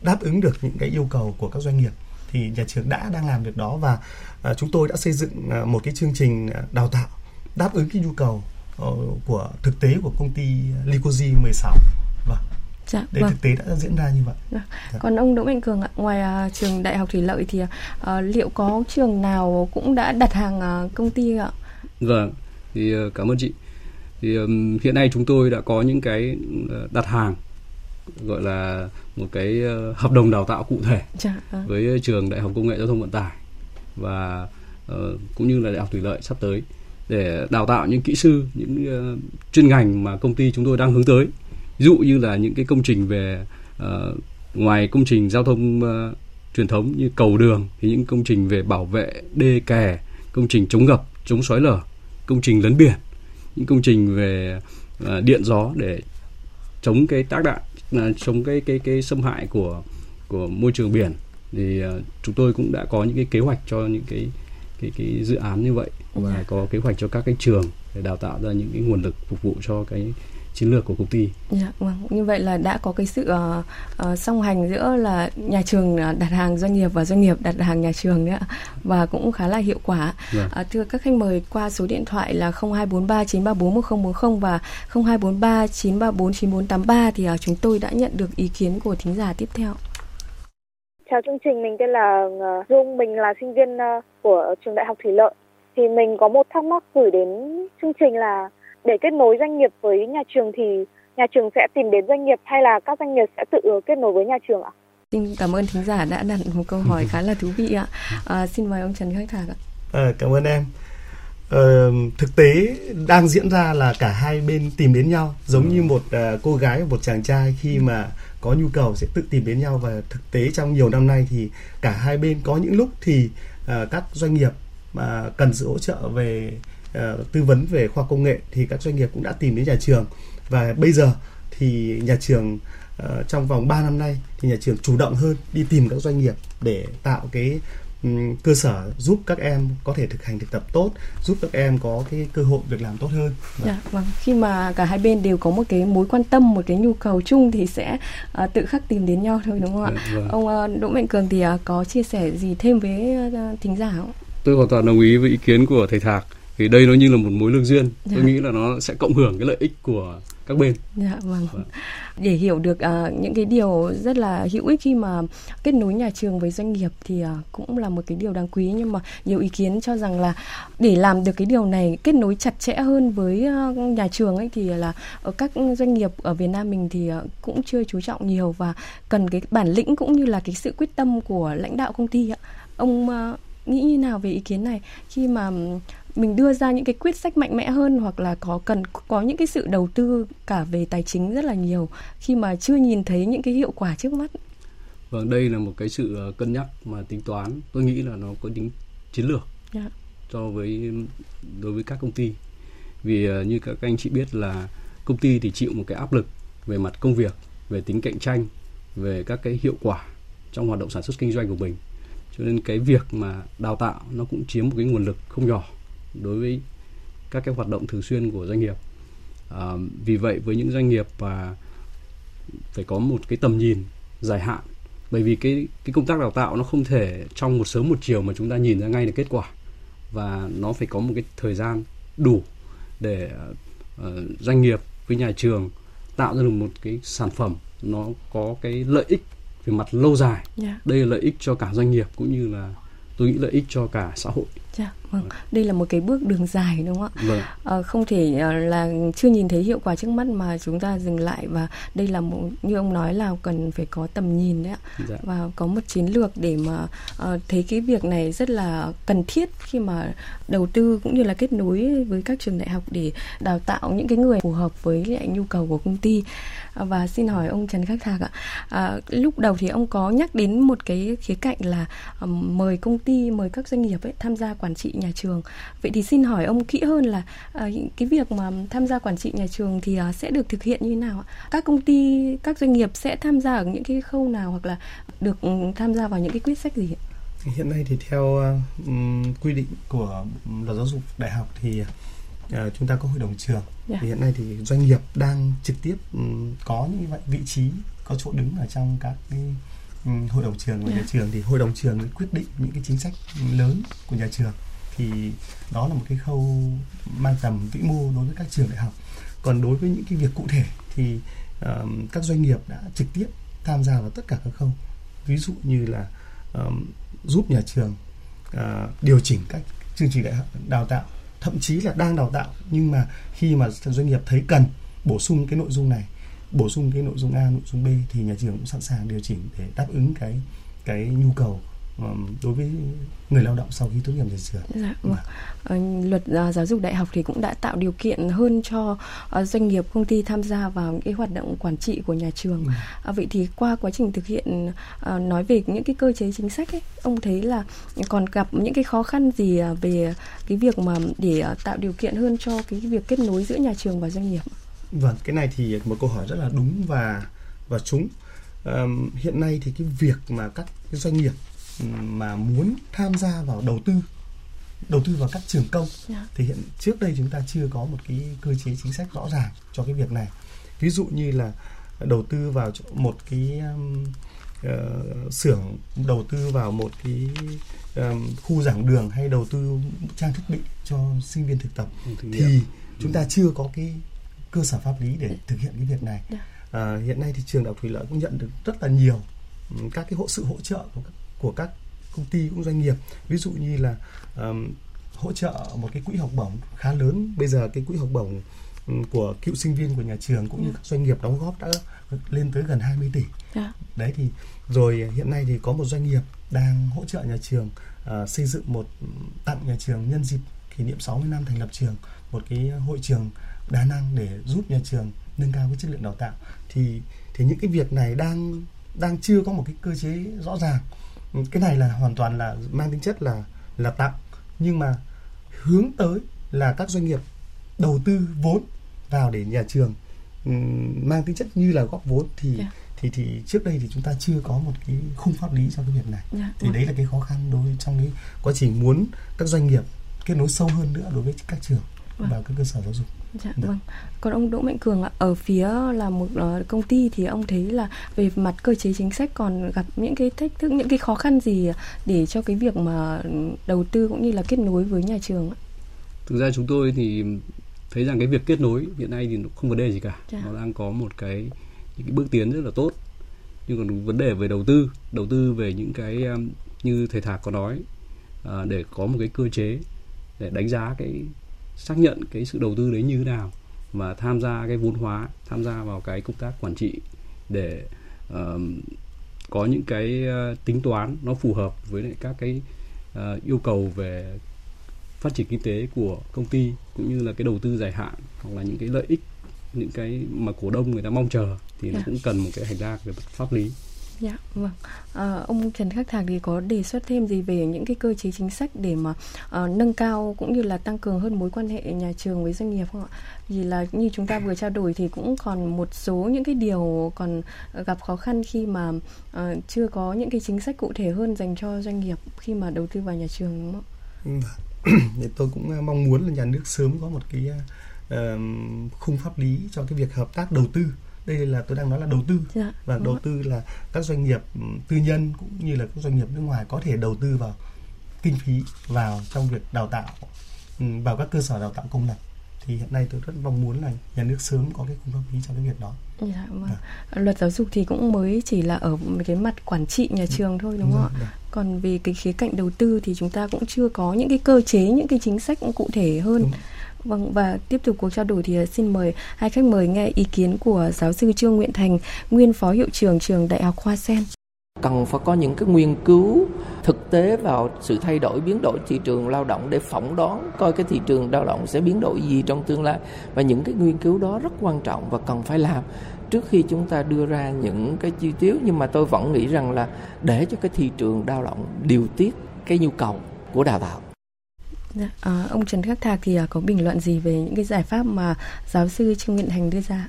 đáp ứng được những cái yêu cầu của các doanh nghiệp thì nhà trường đã đang làm việc đó và ờ, chúng tôi đã xây dựng ờ, một cái chương trình đào tạo đáp ứng cái nhu cầu của thực tế của công ty Licoji 16 sáu. Dạ, Đấy vâng. thực tế đã diễn ra như vậy. Dạ. Dạ. Còn ông Đỗ Mạnh Cường ạ, ngoài uh, trường Đại học Thủy Lợi thì uh, liệu có trường nào cũng đã đặt hàng uh, công ty ạ? Vâng, thì uh, cảm ơn chị. Thì um, hiện nay chúng tôi đã có những cái đặt hàng gọi là một cái uh, hợp đồng đào tạo cụ thể dạ, với trường Đại học Công nghệ Giao thông Vận tải và uh, cũng như là Đại học Thủy Lợi sắp tới để đào tạo những kỹ sư, những uh, chuyên ngành mà công ty chúng tôi đang hướng tới ví dụ như là những cái công trình về uh, ngoài công trình giao thông uh, truyền thống như cầu đường thì những công trình về bảo vệ đê kè công trình chống ngập chống xói lở công trình lấn biển những công trình về uh, điện gió để chống cái tác đạn uh, chống cái cái cái xâm hại của của môi trường biển thì uh, chúng tôi cũng đã có những cái kế hoạch cho những cái cái cái dự án như vậy và dạ. có kế hoạch cho các cái trường để đào tạo ra những cái nguồn lực phục vụ cho cái chiến lược của công ty. Dạ, vâng. Như vậy là đã có cái sự uh, uh, song hành giữa là nhà trường đặt hàng doanh nghiệp và doanh nghiệp đặt hàng nhà trường nữa và cũng khá là hiệu quả. Vâng. Uh, thưa các khách mời qua số điện thoại là 0243 934 1040 và 0243 934 9483 thì uh, chúng tôi đã nhận được ý kiến của thính giả tiếp theo. Chào chương trình, mình tên là Dung, mình là sinh viên của trường Đại học Thủy Lợi. Thì mình có một thắc mắc gửi đến chương trình là để kết nối doanh nghiệp với nhà trường thì nhà trường sẽ tìm đến doanh nghiệp hay là các doanh nghiệp sẽ tự kết nối với nhà trường ạ? Xin cảm ơn thính giả đã đặt một câu hỏi khá là thú vị ạ. À, xin mời ông Trần Khắc Thạc ạ. À, cảm ơn em. Ờ, thực tế đang diễn ra là cả hai bên tìm đến nhau giống như một uh, cô gái và một chàng trai khi mà có nhu cầu sẽ tự tìm đến nhau và thực tế trong nhiều năm nay thì cả hai bên có những lúc thì uh, các doanh nghiệp mà cần sự hỗ trợ về uh, tư vấn về khoa công nghệ thì các doanh nghiệp cũng đã tìm đến nhà trường và bây giờ thì nhà trường uh, trong vòng 3 năm nay thì nhà trường chủ động hơn đi tìm các doanh nghiệp để tạo cái um, cơ sở giúp các em có thể thực hành thực tập tốt giúp các em có cái cơ hội việc làm tốt hơn vâng. Dạ, vâng. khi mà cả hai bên đều có một cái mối quan tâm một cái nhu cầu chung thì sẽ uh, tự khắc tìm đến nhau thôi đúng không ạ dạ, vâng. ông uh, Đỗ Mạnh Cường thì uh, có chia sẻ gì thêm với uh, thính giả không tôi hoàn toàn đồng ý với ý kiến của thầy Thạc thì đây nó như là một mối lương duyên dạ. tôi nghĩ là nó sẽ cộng hưởng cái lợi ích của các bên. Dạ vâng. vâng. Để hiểu được uh, những cái điều rất là hữu ích khi mà kết nối nhà trường với doanh nghiệp thì uh, cũng là một cái điều đáng quý nhưng mà nhiều ý kiến cho rằng là để làm được cái điều này kết nối chặt chẽ hơn với uh, nhà trường ấy thì là ở các doanh nghiệp ở Việt Nam mình thì uh, cũng chưa chú trọng nhiều và cần cái bản lĩnh cũng như là cái sự quyết tâm của lãnh đạo công ty ạ. Ông uh, nghĩ như nào về ý kiến này khi mà mình đưa ra những cái quyết sách mạnh mẽ hơn hoặc là có cần có những cái sự đầu tư cả về tài chính rất là nhiều khi mà chưa nhìn thấy những cái hiệu quả trước mắt. Vâng, đây là một cái sự ờ, cân nhắc mà tính toán. Tôi nghĩ là nó có tính chiến lược yeah. Dạ. cho với đối với các công ty. Vì ờ, như các anh chị biết là công ty thì chịu một cái áp lực về mặt công việc, về tính cạnh tranh, về các cái hiệu quả trong hoạt động sản xuất kinh doanh của mình. Cho nên cái việc mà đào tạo nó cũng chiếm một cái nguồn lực không nhỏ đối với các cái hoạt động thường xuyên của doanh nghiệp à, vì vậy với những doanh nghiệp và phải có một cái tầm nhìn dài hạn bởi vì cái cái công tác đào tạo nó không thể trong một sớm một chiều mà chúng ta nhìn ra ngay được kết quả và nó phải có một cái thời gian đủ để uh, doanh nghiệp với nhà trường tạo ra được một cái sản phẩm nó có cái lợi ích về mặt lâu dài yeah. Dạ. đây là lợi ích cho cả doanh nghiệp cũng như là tôi nghĩ lợi ích cho cả xã hội Dạ, vâng. Đây là một cái bước đường dài đúng không ạ? Vâng. À, không thể à, là chưa nhìn thấy hiệu quả trước mắt mà chúng ta dừng lại và đây là một như ông nói là cần phải có tầm nhìn đấy ạ. Dạ. Và có một chiến lược để mà à, thấy cái việc này rất là cần thiết khi mà đầu tư cũng như là kết nối với các trường đại học để đào tạo những cái người phù hợp với lại nhu cầu của công ty. À, và xin hỏi ông Trần Khắc Thạc ạ. À, lúc đầu thì ông có nhắc đến một cái khía cạnh là um, mời công ty, mời các doanh nghiệp ấy tham gia quản trị nhà trường vậy thì xin hỏi ông kỹ hơn là uh, cái việc mà tham gia quản trị nhà trường thì uh, sẽ được thực hiện như thế nào các công ty các doanh nghiệp sẽ tham gia ở những cái khâu nào hoặc là được um, tham gia vào những cái quyết sách gì hiện nay thì theo uh, quy định của luật giáo dục đại học thì uh, chúng ta có hội đồng trường yeah. Dạ. thì hiện nay thì doanh nghiệp đang trực tiếp um, có những vậy vị trí có chỗ đứng ở trong các cái hội đồng trường của yeah. nhà dạ. trường thì hội đồng trường quyết định những cái chính sách lớn của nhà trường thì đó là một cái khâu mang tầm vĩ mô đối với các trường đại học. Còn đối với những cái việc cụ thể thì uh, các doanh nghiệp đã trực tiếp tham gia vào tất cả các khâu. Ví dụ như là um, giúp nhà trường uh, điều chỉnh các chương trình đại học đào tạo thậm chí là đang đào tạo nhưng mà khi mà doanh nghiệp thấy cần bổ sung cái nội dung này bổ sung cái nội dung A nội dung B thì nhà trường cũng sẵn sàng điều chỉnh để đáp ứng cái cái nhu cầu đối với người lao động sau khi tốt nghiệp nhà trường. Dạ, vâng. À, luật uh, giáo dục đại học thì cũng đã tạo điều kiện hơn cho doanh nghiệp công ty tham gia vào những cái hoạt động quản trị của nhà trường. Ừ. À, vậy thì qua quá trình thực hiện nói về những cái cơ chế chính sách ấy, ông thấy là còn gặp những cái khó khăn gì về cái việc mà để tạo điều kiện hơn cho cái việc kết nối giữa nhà trường và doanh nghiệp? Vâng, cái này thì một câu hỏi rất là đúng và và trúng. Um, hiện nay thì cái việc mà các cái doanh nghiệp mà muốn tham gia vào đầu tư đầu tư vào các trường công yeah. Dạ. thì hiện trước đây chúng ta chưa có một cái cơ chế chính sách rõ ràng cho cái việc này ví dụ như là đầu tư vào một cái um, uh, xưởng đầu tư vào một cái um, khu giảng đường hay đầu tư trang thiết bị cho sinh viên thực tập thì chúng ta chưa có cái cơ sở pháp lý để thực hiện cái việc này yeah. Dạ. uh, hiện nay thì trường đại học thủy lợi cũng nhận được rất là nhiều các cái hộ sự hỗ trợ của các của các công ty cũng doanh nghiệp ví dụ như là um, hỗ trợ một cái quỹ học bổng khá lớn bây giờ cái quỹ học bổng của cựu sinh viên của nhà trường cũng như ừ. các doanh nghiệp đóng góp đã lên tới gần 20 tỷ. Yeah. Dạ. Đấy thì rồi hiện nay thì có một doanh nghiệp đang hỗ trợ nhà trường uh, xây dựng một tặng nhà trường nhân dịp kỷ niệm 60 năm thành lập trường một cái hội trường đa năng để giúp nhà trường nâng cao cái chất lượng đào tạo thì thì những cái việc này đang đang chưa có một cái cơ chế rõ ràng cái này là hoàn toàn là mang tính chất là là tặng nhưng mà hướng tới là các doanh nghiệp đầu tư vốn vào để nhà trường mang tính chất như là góp vốn thì yeah. Dạ. thì thì trước đây thì chúng ta chưa có một cái khung pháp lý cho cái việc này yeah, dạ, thì đấy là cái khó khăn đối trong cái quá trình muốn các doanh nghiệp kết nối sâu hơn nữa đối với các trường vâng. và các cơ sở giáo dục Dạ vâng. Còn ông Đỗ Mạnh Cường ạ, ở phía là một uh, công ty thì ông thấy là về mặt cơ chế chính sách còn gặp những cái thách thức, những cái khó khăn gì để cho cái việc mà đầu tư cũng như là kết nối với nhà trường ạ? thực ra chúng tôi thì thấy rằng cái việc kết nối hiện nay thì không vấn đề gì cả Dạ. nó đang có một cái những cái bước tiến rất là tốt nhưng còn vấn đề về đầu tư đầu tư về những cái um, như thầy thạc có nói à, để có một cái cơ chế để đánh giá cái xác nhận cái sự đầu tư đấy như thế nào và tham gia cái vốn hóa tham gia vào cái công tác quản trị để ờm, có những cái ờ, tính toán nó phù hợp với lại các cái ờ, yêu cầu về phát triển kinh tế của công ty cũng như là cái đầu tư dài hạn hoặc là những cái lợi ích những cái mà cổ đông người ta mong chờ thì nó Dạ. cũng cần một cái hành lang về pháp lý Dạ, vâng. À, ông Trần Khắc Thạc thì có đề xuất thêm gì về những cái cơ chế chính sách để mà ờ, nâng cao cũng như là tăng cường hơn mối quan hệ nhà trường với doanh nghiệp không ạ? Vì là như chúng ta vừa trao đổi thì cũng còn một số những cái điều còn gặp khó khăn khi mà ờ, chưa có những cái chính sách cụ thể hơn dành cho doanh nghiệp khi mà đầu tư vào nhà trường đúng không vâng ạ? thì tôi cũng ờ, mong muốn là nhà nước sớm có một cái uh, khung pháp lý cho cái việc hợp tác đầu tư đây là tôi đang nói là đầu tư Dạ, và đúng đầu tư là các doanh nghiệp um, tư nhân cũng như là các doanh nghiệp nước ngoài có thể đầu tư vào kinh phí vào trong việc đào tạo um, vào các cơ sở đào tạo công lập thì hiện nay tôi rất mong muốn là nhà nước sớm có cái khung pháp lý cho cái việc đó Dạ, vâng. Luật giáo dục thì cũng mới chỉ là ở cái mặt quản trị nhà trường thôi đúng không ạ? Dạ. Còn về cái khía cạnh đầu tư thì chúng ta cũng chưa có những cái cơ chế, những cái chính sách cũng cụ thể hơn. Đúng. Vâng và tiếp tục cuộc trao đổi thì à, xin mời hai khách mời nghe ý kiến của giáo sư Trương Nguyện Thành, nguyên phó hiệu trưởng trường Đại học Hoa Sen. cần phải có những cái nghiên cứu thực tế vào sự thay đổi biến đổi thị trường lao động để phỏng đoán coi cái thị trường lao động sẽ biến đổi gì trong tương lai. Và những cái nghiên cứu đó rất quan trọng và cần phải làm. Trước khi chúng ta đưa ra những cái chi tiết nhưng mà tôi vẫn nghĩ rằng là để cho cái thị trường lao động điều tiết cái nhu cầu của đào tạo. Dạ, à, ông Trần Khắc Thạc thì à, có bình luận gì về những cái giải pháp mà giáo sư Trương Nguyện Thành đưa ra?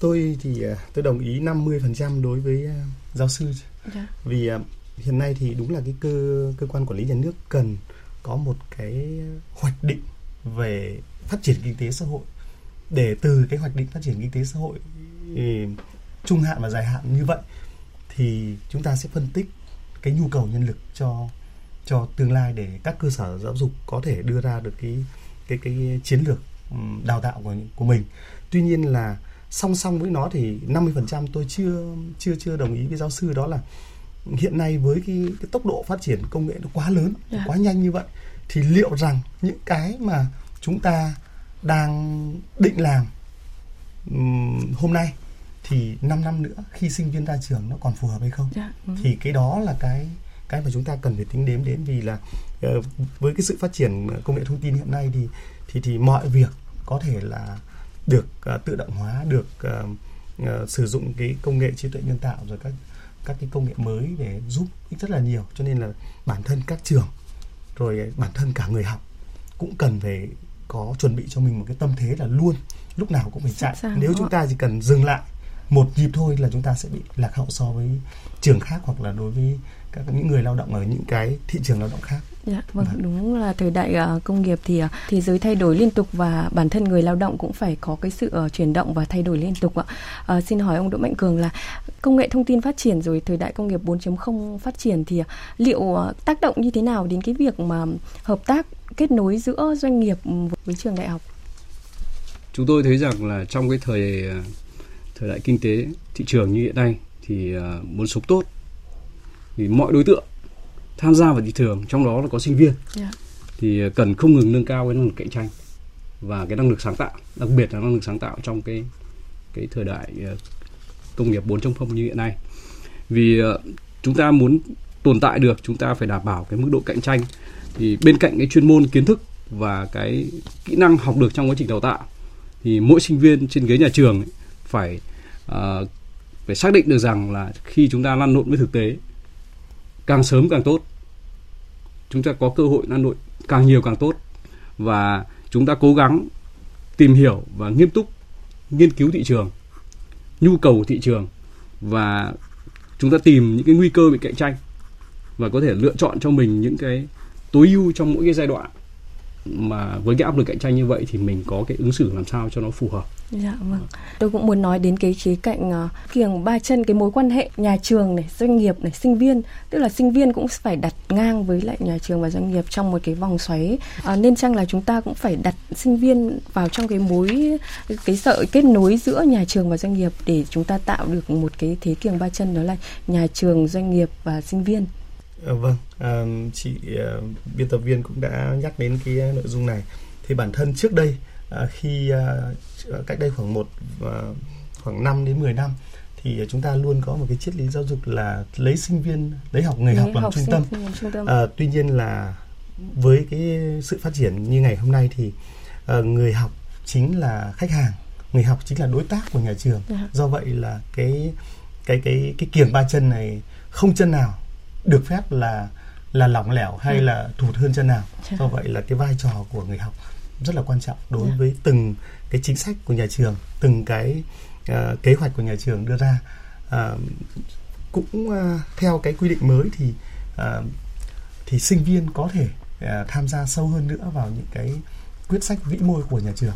tôi thì uh, tôi đồng ý 50% đối với giáo sư Dạ. vì hiện nay thì đúng là cái cơ cơ quan quản lý nhà nước cần có một cái hoạch định về phát triển kinh tế xã hội để từ cái hoạch định phát triển kinh tế xã hội ừ, trung hạn và dài hạn như vậy thì chúng ta sẽ phân tích cái nhu cầu nhân lực cho cho tương lai để các cơ sở giáo dục có thể đưa ra được cái cái cái chiến lược đào tạo của của mình. Tuy nhiên là song song với nó thì 50% tôi chưa chưa chưa đồng ý với giáo sư đó là hiện nay với cái, cái tốc độ phát triển công nghệ nó quá lớn, Dạ. quá nhanh như vậy thì liệu rằng những cái mà chúng ta đang định làm hôm nay thì 5 năm nữa khi sinh viên ra trường nó còn phù hợp hay không? Dạ, đúng. thì cái đó là cái cái mà chúng ta cần phải tính đếm đến vì là ờ, với cái sự phát triển công nghệ thông tin hiện nay thì thì thì mọi việc có thể là được ờ, tự động hóa được ờ, sử dụng cái công nghệ trí tuệ nhân tạo rồi các các cái công nghệ mới để giúp ích rất là nhiều. Cho nên là bản thân các trường rồi bản thân cả người học cũng cần phải có chuẩn bị cho mình một cái tâm thế là luôn lúc nào cũng phải chạy. nếu chúng ta chỉ cần dừng lại một nhịp thôi là chúng ta sẽ bị lạc hậu so với trường khác hoặc là đối với các những người lao động ở những cái thị trường lao động khác Dạ, vâng, Vâng. đúng là thời đại ờ, công nghiệp thì ờ, thế giới thay đổi liên tục và bản thân người lao động cũng phải có cái sự ờ, chuyển động và thay đổi liên tục ạ. Ờ, xin hỏi ông Đỗ Mạnh Cường là công nghệ thông tin phát triển rồi thời đại công nghiệp 4.0 phát triển thì ờ, liệu ờ, tác động như thế nào đến cái việc mà hợp tác kết nối giữa doanh nghiệp với trường đại học? chúng tôi thấy rằng là trong cái thời thời đại kinh tế thị trường như hiện nay thì ờ, muốn sống tốt thì mọi đối tượng tham gia vào thị trường trong đó là có sinh viên. Dạ. thì cần không ngừng nâng cao cái năng lực cạnh tranh và cái năng lực sáng tạo đặc biệt là năng lực sáng tạo trong cái cái thời đại ờ, công nghiệp 4.0 như hiện nay. Vì ờ, chúng ta muốn tồn tại được chúng ta phải đảm bảo cái mức độ cạnh tranh. Thì bên cạnh cái chuyên môn kiến thức và cái kỹ năng học được trong quá trình đào tạo thì mỗi sinh viên trên ghế nhà trường ấy phải ờ, phải xác định được rằng là khi chúng ta lăn lộn với thực tế càng sớm càng tốt. Chúng ta có cơ hội Hà Nội càng nhiều càng tốt. Và chúng ta cố gắng tìm hiểu và nghiêm túc nghiên cứu thị trường, nhu cầu của thị trường và chúng ta tìm những cái nguy cơ bị cạnh tranh và có thể lựa chọn cho mình những cái tối ưu trong mỗi cái giai đoạn mà với cái áp lực cạnh tranh như vậy thì mình có cái ứng xử làm sao cho nó phù hợp Dạ vâng. Tôi cũng muốn nói đến cái khía cạnh uh, kiềng ba chân cái mối quan hệ nhà trường này, doanh nghiệp này, sinh viên, tức là sinh viên cũng phải đặt ngang với lại nhà trường và doanh nghiệp trong một cái vòng xoáy. Uh, nên chăng là chúng ta cũng phải đặt sinh viên vào trong cái mối cái sợi kết nối giữa nhà trường và doanh nghiệp để chúng ta tạo được một cái thế kiềng ba chân đó là nhà trường, doanh nghiệp và sinh viên. À, vâng, à, chị uh, biên tập viên cũng đã nhắc đến cái nội dung này. Thì bản thân trước đây à, khi à, cách đây khoảng một à, khoảng 5 đến 10 năm thì chúng ta luôn có một cái triết lý giáo dục là lấy sinh viên lấy học người lấy học làm học trung, tâm. trung tâm. À, tuy nhiên là với cái sự phát triển như ngày hôm nay thì à, người học chính là khách hàng, người học chính là đối tác của nhà trường. Yeah. Dạ. Do vậy là cái cái cái cái kiềng ba chân này không chân nào được phép là là lỏng lẻo hay yeah. là thụt hơn chân nào. Do vậy là cái vai trò của người học rất là quan trọng đối yeah. với từng cái chính sách của nhà trường từng cái uh, kế hoạch của nhà trường đưa ra uh, cũng uh, theo cái quy định mới thì uh, thì sinh viên có thể uh, tham gia sâu hơn nữa vào những cái quyết sách vĩ mô của nhà trường.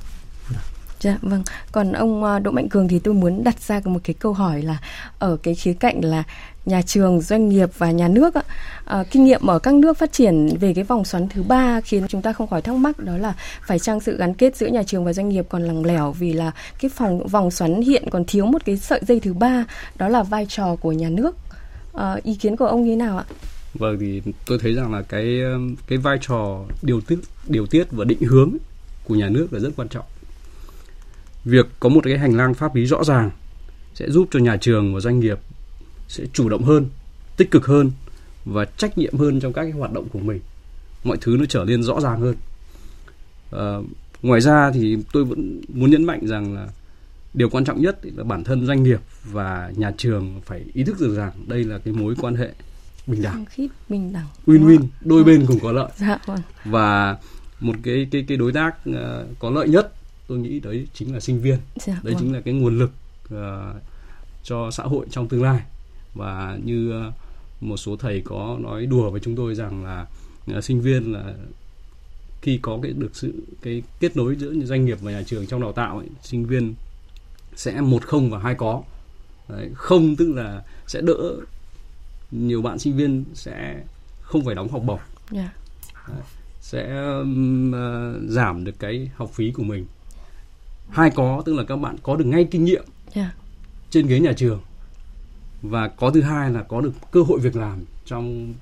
Dạ vâng. Còn ông ờ, Đỗ Mạnh Cường thì tôi muốn đặt ra một cái câu hỏi là ở cái khía cạnh là nhà trường, doanh nghiệp và nhà nước ạ. À, ờ, kinh nghiệm ở các nước phát triển về cái vòng xoắn thứ ba khiến chúng ta không khỏi thắc mắc đó là phải chăng sự gắn kết giữa nhà trường và doanh nghiệp còn lằng lẻo vì là cái phòng vòng xoắn hiện còn thiếu một cái sợi dây thứ ba đó là vai trò của nhà nước. À, ý kiến của ông như thế nào ạ? Vâng thì tôi thấy rằng là cái cái vai trò điều tiết điều tiết và định hướng của nhà nước là rất quan trọng. Việc có một cái hành lang pháp lý rõ ràng sẽ giúp cho nhà trường và doanh nghiệp sẽ chủ động hơn tích cực hơn và trách nhiệm hơn trong các cái hoạt động của mình. Mọi thứ nó trở nên rõ ràng hơn. À, ngoài ra thì tôi vẫn muốn nhấn mạnh rằng là điều quan trọng nhất là bản thân doanh nghiệp và nhà trường phải ý thức được rằng đây là cái mối quan hệ bình đẳng. Bình đẳng. Win-win đôi bên cùng có lợi. Dạ, vâng. và một cái cái cái đối tác uh, có lợi nhất tôi nghĩ đấy chính là sinh viên dạ, đấy vâng. chính là cái nguồn lực uh, cho xã hội trong tương lai và như ờ, một số thầy có nói đùa với chúng tôi rằng là uh, sinh viên là khi có cái được sự cái kết nối giữa doanh nghiệp và nhà trường trong đào tạo ấy, sinh viên sẽ một không và hai có Đấy, không tức là sẽ đỡ nhiều bạn sinh viên sẽ không phải đóng học bổng yeah. Dạ. Đấy, sẽ um, uh, giảm được cái học phí của mình hai có tức là các bạn có được ngay kinh nghiệm yeah. Dạ. trên ghế nhà trường và có thứ hai là có được cơ hội việc làm trong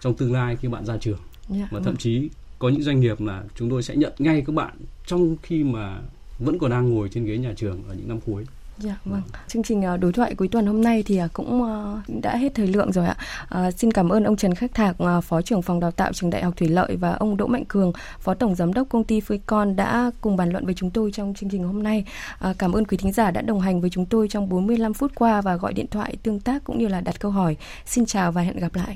trong tương lai khi bạn ra trường yeah, dạ, và thậm vâng. chí có những doanh nghiệp là chúng tôi sẽ nhận ngay các bạn trong khi mà vẫn còn đang ngồi trên ghế nhà trường ở những năm cuối Dạ vâng. Chương trình ờ, đối thoại cuối tuần hôm nay thì ờ, cũng ờ, đã hết thời lượng rồi ạ. À, xin cảm ơn ông Trần Khắc Thạc, Phó trưởng phòng đào tạo trường Đại học Thủy Lợi và ông Đỗ Mạnh Cường, Phó tổng giám đốc công ty Con đã cùng bàn luận với chúng tôi trong chương trình hôm nay. À, cảm ơn quý thính giả đã đồng hành với chúng tôi trong 45 phút qua và gọi điện thoại tương tác cũng như là đặt câu hỏi. Xin chào và hẹn gặp lại.